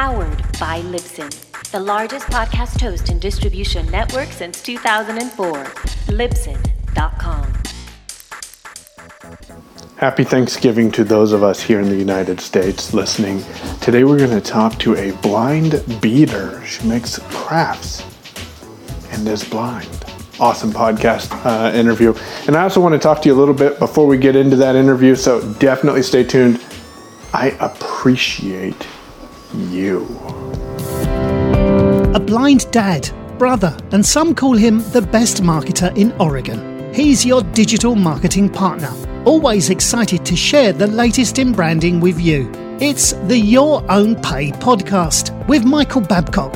Powered by Libsyn, the largest podcast host and distribution network since 2004. Libsyn.com. Happy Thanksgiving to those of us here in the United States listening. Today we're going to talk to a blind beater. She makes crafts and is blind. Awesome podcast uh, interview. And I also want to talk to you a little bit before we get into that interview, so definitely stay tuned. I appreciate you. A blind dad, brother, and some call him the best marketer in Oregon. He's your digital marketing partner, always excited to share the latest in branding with you. It's the Your Own Pay podcast with Michael Babcock.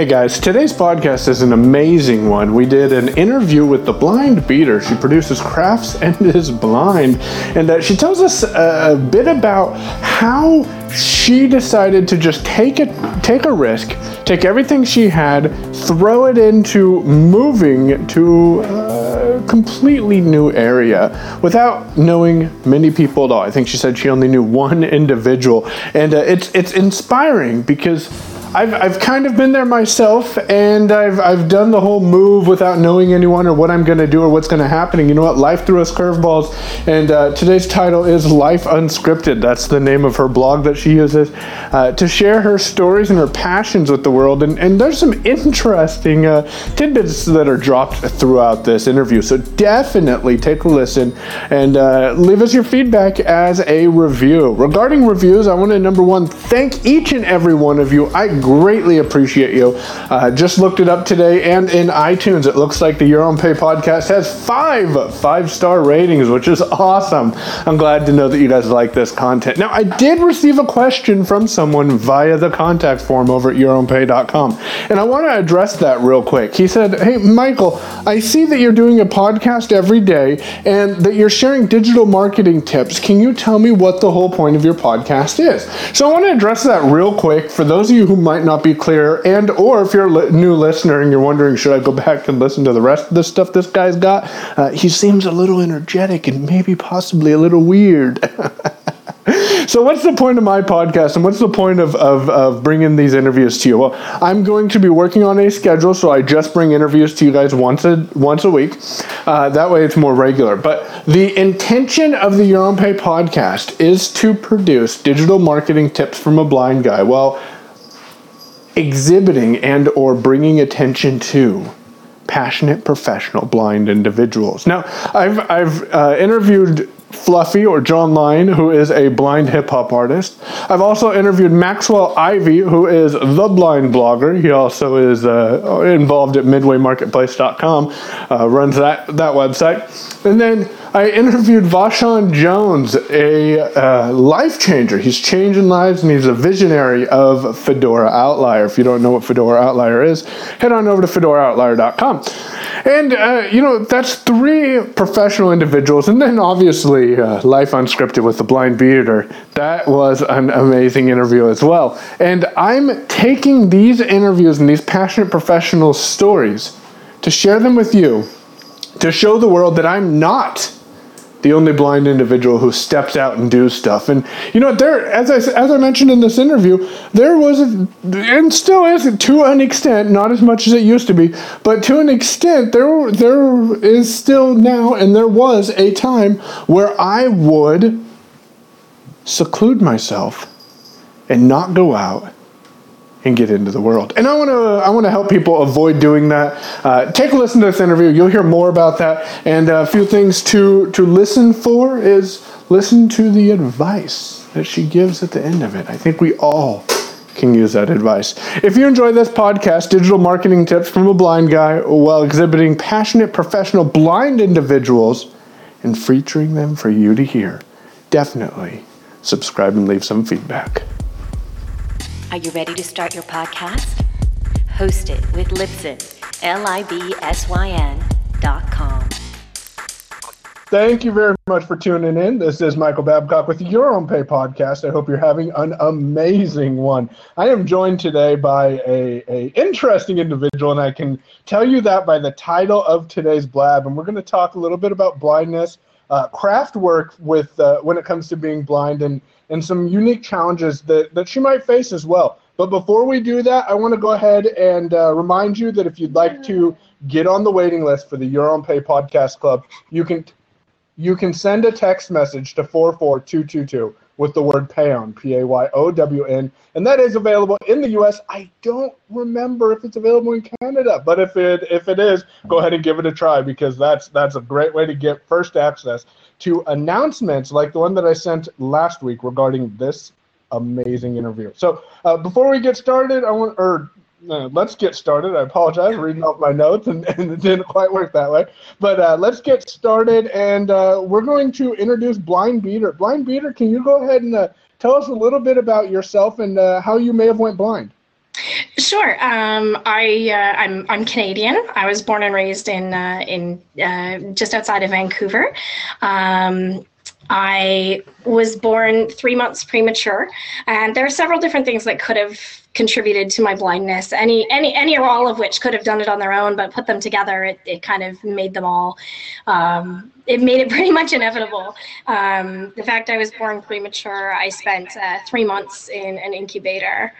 Hey guys, today's podcast is an amazing one. We did an interview with the blind beater. She produces crafts and is blind, and uh, she tells us a, a bit about how she decided to just take it, take a risk, take everything she had, throw it into moving to a completely new area without knowing many people at all. I think she said she only knew one individual, and uh, it's it's inspiring because I've, I've kind of been there myself, and I've, I've done the whole move without knowing anyone or what I'm going to do or what's going to happen. And you know what? Life threw us curveballs, and uh, today's title is Life Unscripted. That's the name of her blog that she uses uh, to share her stories and her passions with the world. And, and there's some interesting uh, tidbits that are dropped throughout this interview. So definitely take a listen and uh, leave us your feedback as a review. Regarding reviews, I want to number one thank each and every one of you. I greatly appreciate you. Uh, just looked it up today, and in iTunes, it looks like the Your Own Pay podcast has five five star ratings, which is awesome. I'm glad to know that you guys like this content. Now, I did receive a question from someone via the contact form over at yourownpay.com, and I want to address that real quick. He said, Hey, Michael, I see that you're doing a podcast every day and that you're sharing digital marketing tips. Can you tell me what the whole point of your podcast is? So I want to address that real quick for those of you who might not be clear, and or if you're a new listener and you're wondering, should I go back and listen to the rest of the stuff this guy's got? Uh, he seems a little energetic and maybe possibly a little weird. so what's the point of my podcast and what's the point of, of, of bringing these interviews to you well i'm going to be working on a schedule so i just bring interviews to you guys once a once a week uh, that way it's more regular but the intention of the your own pay podcast is to produce digital marketing tips from a blind guy well exhibiting and or bringing attention to passionate professional blind individuals now i've i've uh, interviewed Fluffy or John Line, who is a blind hip hop artist. I've also interviewed Maxwell Ivy, who is the blind blogger. He also is uh, involved at MidwayMarketplace.com, uh, runs that that website. And then I interviewed Vashon Jones, a uh, life changer. He's changing lives and he's a visionary of Fedora Outlier. If you don't know what Fedora Outlier is, head on over to fedoraoutlier.com. And, uh, you know, that's three professional individuals. And then obviously, uh, Life Unscripted with the Blind Beater. That was an amazing interview as well. And I'm taking these interviews and these passionate professional stories to share them with you to show the world that I'm not the only blind individual who steps out and do stuff. And you know, there, as I as I mentioned in this interview, there was, a, and still is to an extent, not as much as it used to be, but to an extent, there there is still now, and there was a time where I would seclude myself and not go out and get into the world. And I want to I want to help people avoid doing that. Uh, take a listen to this interview. You'll hear more about that. And a few things to to listen for is listen to the advice that she gives at the end of it. I think we all can use that advice. If you enjoy this podcast, digital marketing tips from a blind guy while exhibiting passionate professional blind individuals and featuring them for you to hear, definitely subscribe and leave some feedback. Are you ready to start your podcast? Host it with Libsyn, L I B S Y N dot com. Thank you very much for tuning in. This is Michael Babcock with Your Own Pay Podcast. I hope you're having an amazing one. I am joined today by a, a interesting individual, and I can tell you that by the title of today's blab. And we're going to talk a little bit about blindness, uh, craft work with uh, when it comes to being blind and and some unique challenges that that she might face as well. But before we do that, I want to go ahead and uh, remind you that if you'd like to get on the waiting list for the Your Own Pay Podcast Club, you can you can send a text message to 44222 with the word payown, P A Y O W N, and that is available in the US. I don't remember if it's available in Canada, but if it if it is, go ahead and give it a try because that's that's a great way to get first access to announcements like the one that I sent last week regarding this amazing interview. So uh, before we get started, I want or uh, let's get started. I apologize reading off my notes and, and it didn't quite work that way. But uh, let's get started, and uh, we're going to introduce Blind Beater. Blind Beater, can you go ahead and uh, tell us a little bit about yourself and uh, how you may have went blind? Sure. Um, I uh, I'm I'm Canadian. I was born and raised in uh, in uh, just outside of Vancouver. Um, I was born three months premature, and there are several different things that could have contributed to my blindness. Any, any, any or all of which could have done it on their own, but put them together, it, it kind of made them all. Um, it made it pretty much inevitable. Um, the fact I was born premature, I spent uh, three months in an incubator,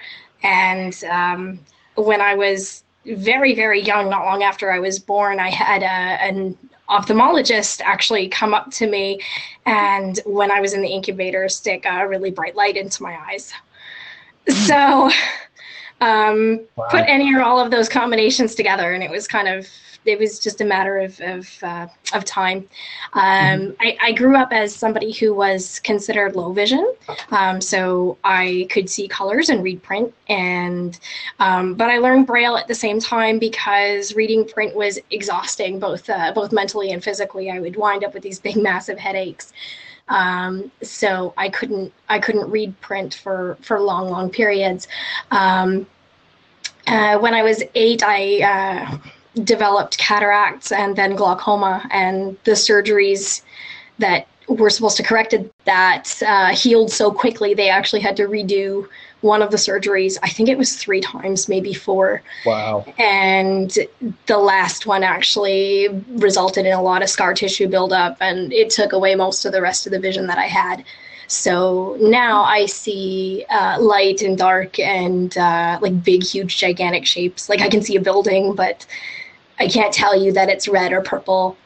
and um, when I was very, very young, not long after I was born, I had a, an ophthalmologist actually come up to me and when I was in the incubator stick a really bright light into my eyes. So um, wow. put any or all of those combinations together, and it was kind of it was just a matter of of, uh, of time. Um, mm-hmm. I, I, grew up as somebody who was considered low vision, um, so I could see colors and read print, and um, but I learned Braille at the same time because reading print was exhausting, both uh, both mentally and physically. I would wind up with these big, massive headaches. Um, so I couldn't I couldn't read print for for long long periods. Um, uh, when I was eight, I uh, developed cataracts and then glaucoma, and the surgeries that were supposed to correct it that uh, healed so quickly they actually had to redo one of the surgeries. I think it was three times, maybe four. Wow. And the last one actually resulted in a lot of scar tissue buildup, and it took away most of the rest of the vision that I had. So now I see uh, light and dark and uh, like big, huge, gigantic shapes. Like I can see a building, but I can't tell you that it's red or purple.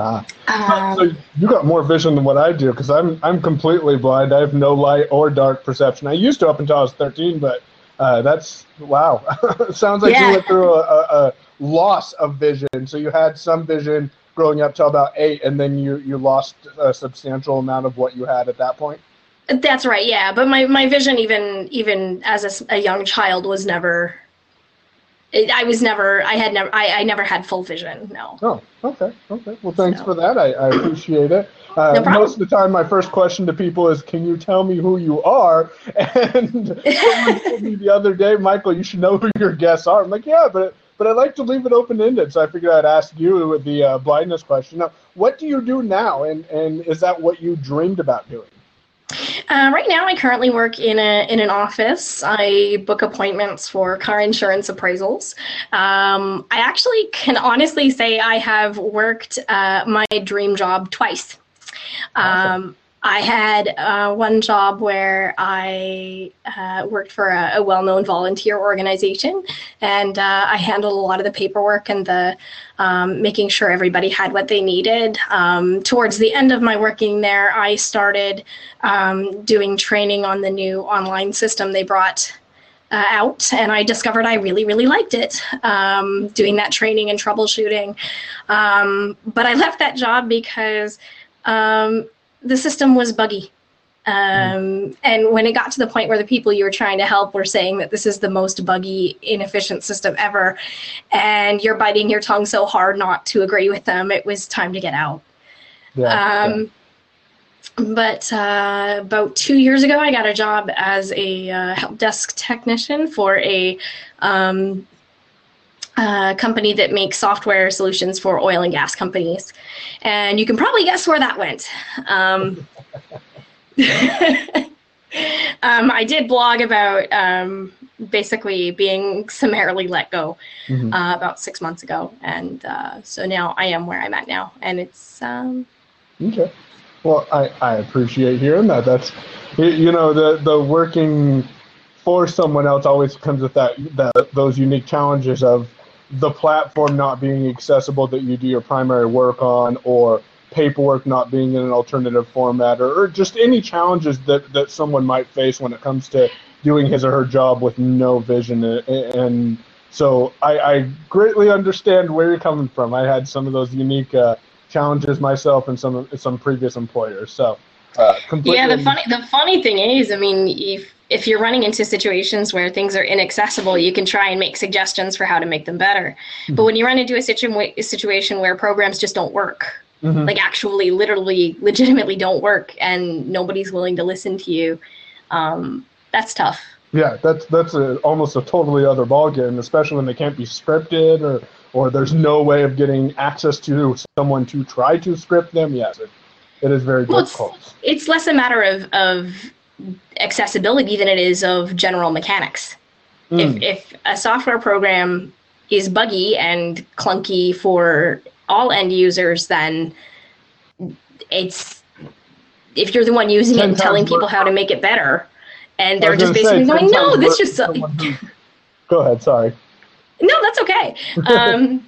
Ah. Um, so you got more vision than what I do because I'm I'm completely blind. I have no light or dark perception. I used to up until I was 13, but uh, that's wow. Sounds like yeah. you went through a, a, a, loss of vision. So you had some vision growing up till about eight, and then you you lost a substantial amount of what you had at that point. That's right. Yeah, but my, my vision even even as a, a young child was never I was never, I had never, I, I never had full vision. No. Oh, okay. Okay. Well, thanks so. for that. I, I appreciate it. Uh, no most of the time, my first question to people is, "Can you tell me who you are?" And someone told me the other day, Michael, you should know who your guests are. I'm like, yeah, but but I like to leave it open ended, so I figured I'd ask you with the uh, blindness question. Now, what do you do now, and and is that what you dreamed about doing? Uh, right now, I currently work in a in an office. I book appointments for car insurance appraisals. Um, I actually can honestly say I have worked uh, my dream job twice. Awesome. Um, I had uh, one job where I uh, worked for a, a, well-known volunteer organization, and uh, I handled a lot of the paperwork and the um, making sure everybody had what they needed. Um, towards the end of my working there, I started um, doing training on the new online system they brought uh, out, and I discovered I really, really liked it, um, doing that training and troubleshooting. Um, but I left that job because um, the system was buggy. Um, and when it got to the point where the people you were trying to help were saying that this is the most buggy, inefficient system ever, and you're biting your tongue so hard not to agree with them, it was time to get out. Yeah, um, yeah. But uh, about two years ago, I got a job as a uh, help desk technician for a um, uh, company that makes software solutions for oil and gas companies. And you can probably guess where that went. Um, um, I did blog about um, basically being summarily let go mm-hmm. uh, about six months ago. And uh, so now I am where I'm at now. And it's. Um, okay. Well, I, I appreciate hearing that. That's you know the the working for someone else always comes with that that those unique challenges of the platform not being accessible that you do your primary work on or paperwork not being in an alternative format or, or just any challenges that, that someone might face when it comes to doing his or her job with no vision and so I, I greatly understand where you're coming from. I had some of those unique uh, challenges myself and some some previous employers. So uh, yeah, the funny the funny thing is, I mean, if if you're running into situations where things are inaccessible, you can try and make suggestions for how to make them better. Mm-hmm. But when you run into a, situ- a situation where programs just don't work, mm-hmm. like actually, literally, legitimately don't work, and nobody's willing to listen to you, um, that's tough. Yeah, that's that's a, almost a totally other ballgame, especially when they can't be scripted or or there's no way of getting access to someone to try to script them. Yes, it, it is very well, difficult. It's, it's less a matter of, of accessibility than it is of general mechanics. Mm. If, if a software program is buggy and clunky for all end users, then it's if you're the one using it and telling people how to make it better, and they're just basically say, going, "No, this just." Go ahead. Sorry. No, that's okay. Um,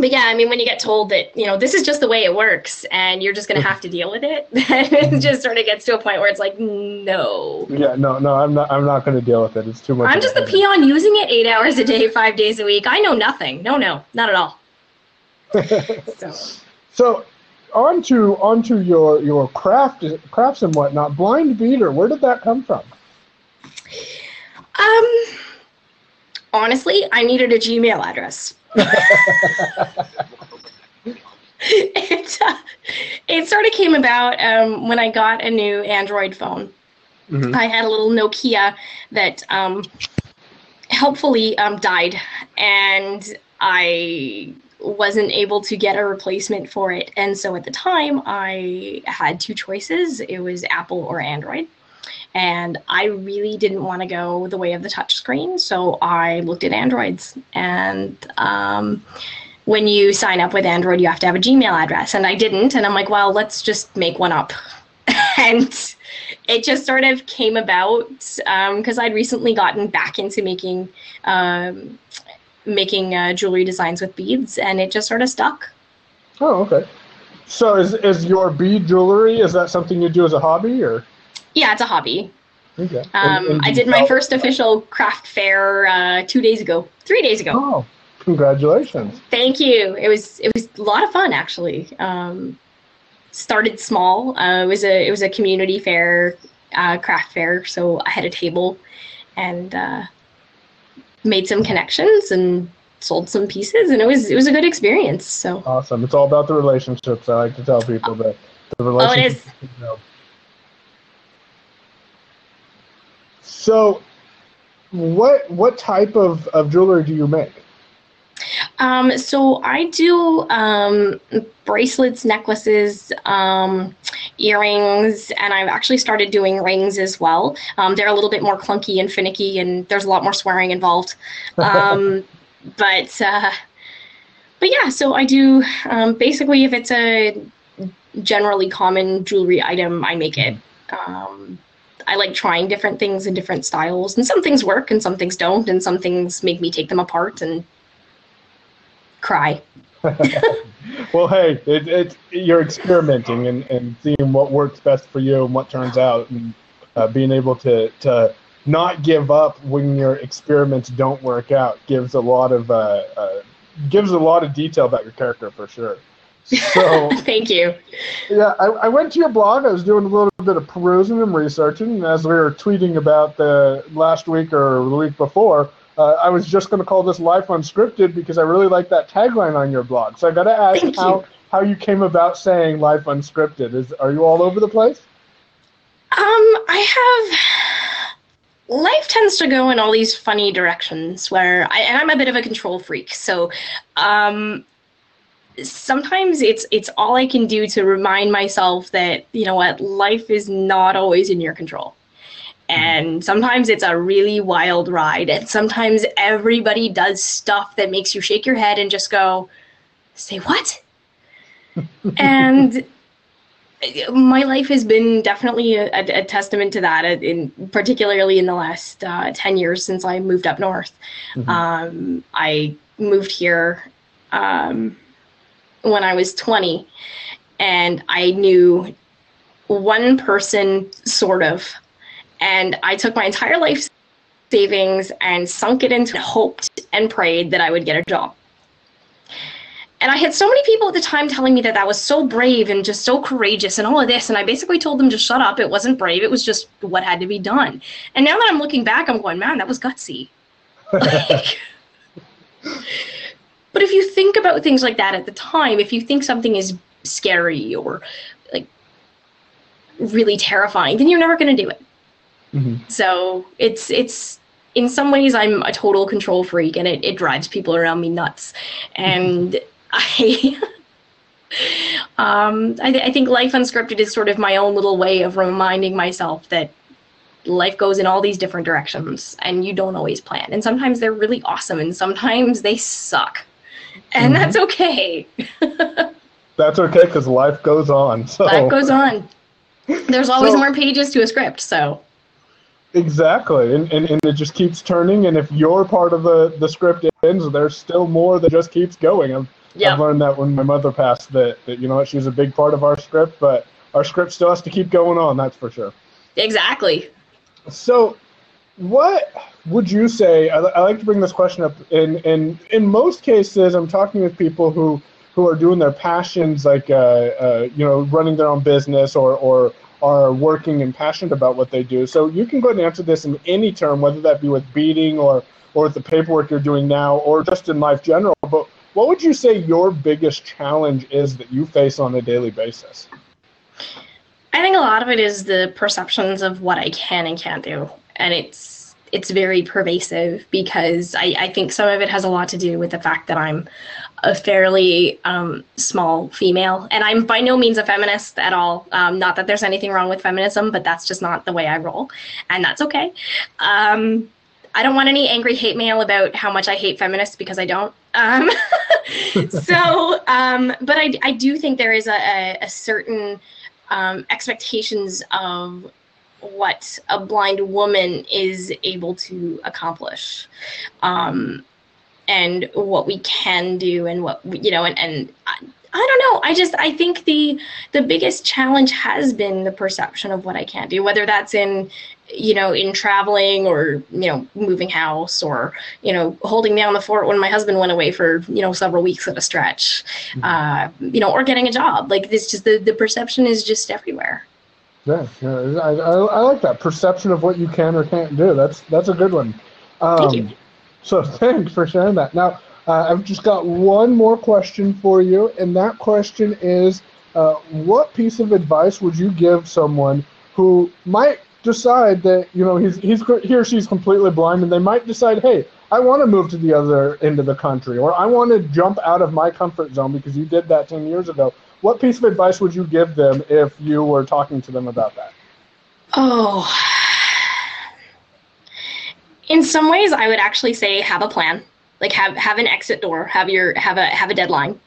but yeah, I mean, when you get told that you know this is just the way it works, and you're just going to have to deal with it, then it just sort of gets to a point where it's like, no. Yeah, no, no, I'm not. I'm not going to deal with it. It's too much. I'm just the peon using it eight hours a day, five days a week. I know nothing. No, no, not at all. so. so, on to on to your your craft crafts and whatnot. Blind beater, where did that come from? Um, honestly, I needed a Gmail address. It, uh, it sort of came about um, when I got a new Android phone. Mm-hmm. I had a little Nokia that um, helpfully um, died, and I wasn't able to get a replacement for it. And so at the time, I had two choices it was Apple or Android. And I really didn't want to go the way of the touchscreen, so I looked at Androids. And um, when you sign up with Android, you have to have a Gmail address, and I didn't. And I'm like, well, let's just make one up. and it just sort of came about because um, I'd recently gotten back into making um, making uh, jewelry designs with beads, and it just sort of stuck. Oh, okay. So is is your bead jewelry? Is that something you do as a hobby, or? Yeah, it's a hobby. Okay. Um, and, and I did my first official craft fair uh, two days ago, three days ago. Oh, congratulations! Thank you. It was it was a lot of fun actually. Um, started small. Uh, it was a it was a community fair, uh, craft fair. So I had a table, and uh, made some connections and sold some pieces, and it was it was a good experience. So awesome! It's all about the relationships. I like to tell people that the relationships. Oh, it is. So, what what type of, of jewelry do you make? Um, so I do um, bracelets, necklaces, um, earrings, and I've actually started doing rings as well. Um, they're a little bit more clunky and finicky, and there's a lot more swearing involved. Um, but uh, but yeah, so I do um, basically if it's a generally common jewelry item, I make it. I like trying different things in different styles, and some things work and some things don't, and some things make me take them apart and cry. well, hey, it, it, you're experimenting and, and seeing what works best for you and what turns out, and uh, being able to, to not give up when your experiments don't work out gives a lot of uh, uh, gives a lot of detail about your character for sure. So thank you. Yeah, I, I, went to your blog. I was doing a little bit of perusing and researching, and as we were tweeting about the last week or the week before, uh, I was just going to call this "Life Unscripted" because I really like that tagline on your blog. So I got to ask thank how you. how you came about saying "Life Unscripted." Is are you all over the place? Um, I have. Life tends to go in all these funny directions where I, and I'm a bit of a control freak. So, um, sometimes it's it's all I can do to remind myself that you know what life is not always in your control. And sometimes it's a really wild ride, and sometimes everybody does stuff that makes you shake your head and just go, "Say what?" and my life has been definitely a, a, testament to that, uh, in particularly in the last uh, ten years since I moved up north. Mm-hmm. Um, I moved here um, when I was twenty, and I knew one person, sort of, and I took my entire life savings and sunk it into hoped and prayed that I would get a job. And I had so many people at the time telling me that that was so brave and just so courageous and all of this. And I basically told them to shut up. It wasn't brave. It was just what had to be done. And now that I'm looking back, I'm going, man, that was gutsy. like, but if you think about things like that at the time, if you think something is scary or like really terrifying, then you're never going to do it. Mm-hmm. So it's it's in some ways I'm a total control freak and it, it drives people around me nuts. And I um, I, th- I think life unscripted is sort of my own little way of reminding myself that life goes in all these different directions and you don't always plan. And sometimes they're really awesome and sometimes they suck. And mm-hmm. that's okay. that's okay because life goes on. So life goes on. There's always so, more pages to a script, so Exactly, and, and, and it just keeps turning. And if your part of the, the script ends, there's still more that just keeps going. I've, yep. I've learned that when my mother passed, that, that you know what, she was a big part of our script, but our script still has to keep going on. That's for sure. Exactly. So, what would you say? I, I like to bring this question up. In in in most cases, I'm talking with people who who are doing their passions, like uh, uh, you know, running their own business or or are working and passionate about what they do. So you can go and answer this in any term, whether that be with beading or or with the paperwork you're doing now, or just in life general. But what would you say your biggest challenge is that you face on a daily basis? I think a lot of it is the perceptions of what I can and can't do, and it's it's very pervasive because I, I think some of it has a lot to do with the fact that I'm a fairly um, small female, and I'm by no means a feminist at all. Um, not that there's anything wrong with feminism, but that's just not the way I roll, and that's okay. Um, I don't want any angry hate mail about how much I hate feminists because I don't. Um, so, um, but I, I do think there is a, a, certain um, expectations of what a blind woman is able to accomplish. Um, and what we can do and what you know and, and I, I don't know. I just i think the the biggest challenge has been the perception of what i can do whether that's in you know in traveling or you know moving house or you know holding down the fort when my husband went away for you know several weeks at a stretch mm-hmm. uh, you know or getting a job. Like this just the, the perception is just everywhere yeah, yeah I, I, I, like that perception of what you can or can't do. That's that's a good one. Um, Thank you. So thanks for sharing that. Now uh, I've just got one more question for you, and that question is, uh, what piece of advice would you give someone who might decide that you know he's he's he or she's completely blind, and they might decide, hey, I want to move to the other end of the country, or I want to jump out of my comfort zone because you did that ten years ago what piece of advice would you give them if you were talking to them about that? Oh, in some ways, I would actually say have a plan. Like have have an exit door. Have your have a have a deadline.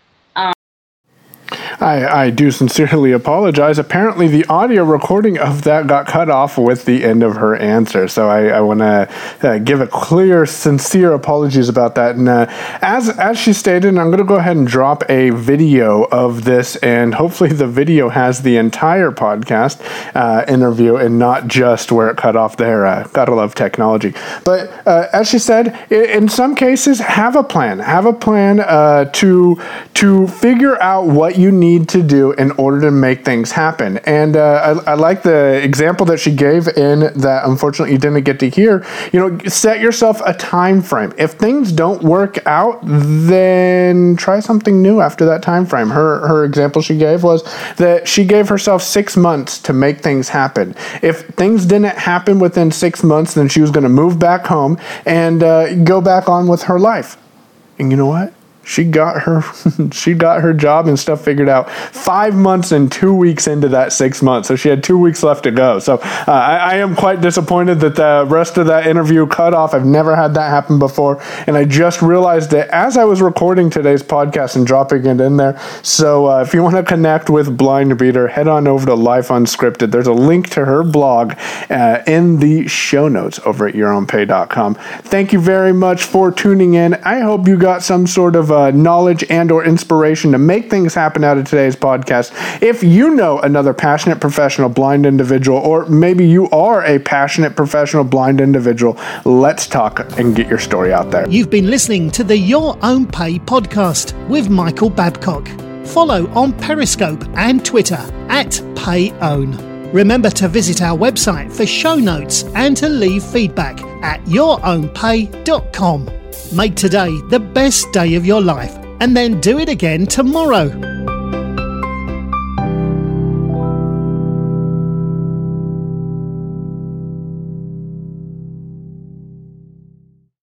I, I do sincerely apologize. Apparently, the audio recording of that got cut off with the end of her answer. So I, I want to uh, give a clear, sincere apologies about that. And uh, as as she stated, I'm going to go ahead and drop a video of this, and hopefully the video has the entire podcast uh, interview and not just where it cut off there. Uh, gotta love technology. But uh, as she said, in some cases, have a plan. Have a plan uh, to to figure out what you need need to do in order to make things happen. And uh, I, I, like the example that she gave in that unfortunately you didn't get to hear. You know, set yourself a time frame. If things don't work out, then try something new after that time frame. Her her example she gave was that she gave herself six months to make things happen. If things didn't happen within six months, then she was going to move back home and uh, go back on with her life. And you know what? She got her she got her job and stuff figured out five months and two weeks into that six months. So she had two weeks left to go. So uh, I, I, am quite disappointed that the rest of that interview cut off. I've never had that happen before. And i just realized it as i was recording today's podcast and dropping it in there so uh, if you want to connect with blind beater head on over to life unscripted. There's a link to her blog uh, in the show notes over at yourownpay.com thank you very much for tuning in. I hope you got some sort of uh, knowledge and or inspiration to make things happen out of today's podcast. If you know another passionate professional blind individual, or maybe you are a passionate professional blind individual, let's talk and get your story out there. You've been listening to the Your Own Pay podcast with Michael Babcock. Follow on Periscope and Twitter at PayOwn. Remember to visit our website for show notes and to leave feedback at yourownpay.com. Make today the best day of your life and then do it again tomorrow.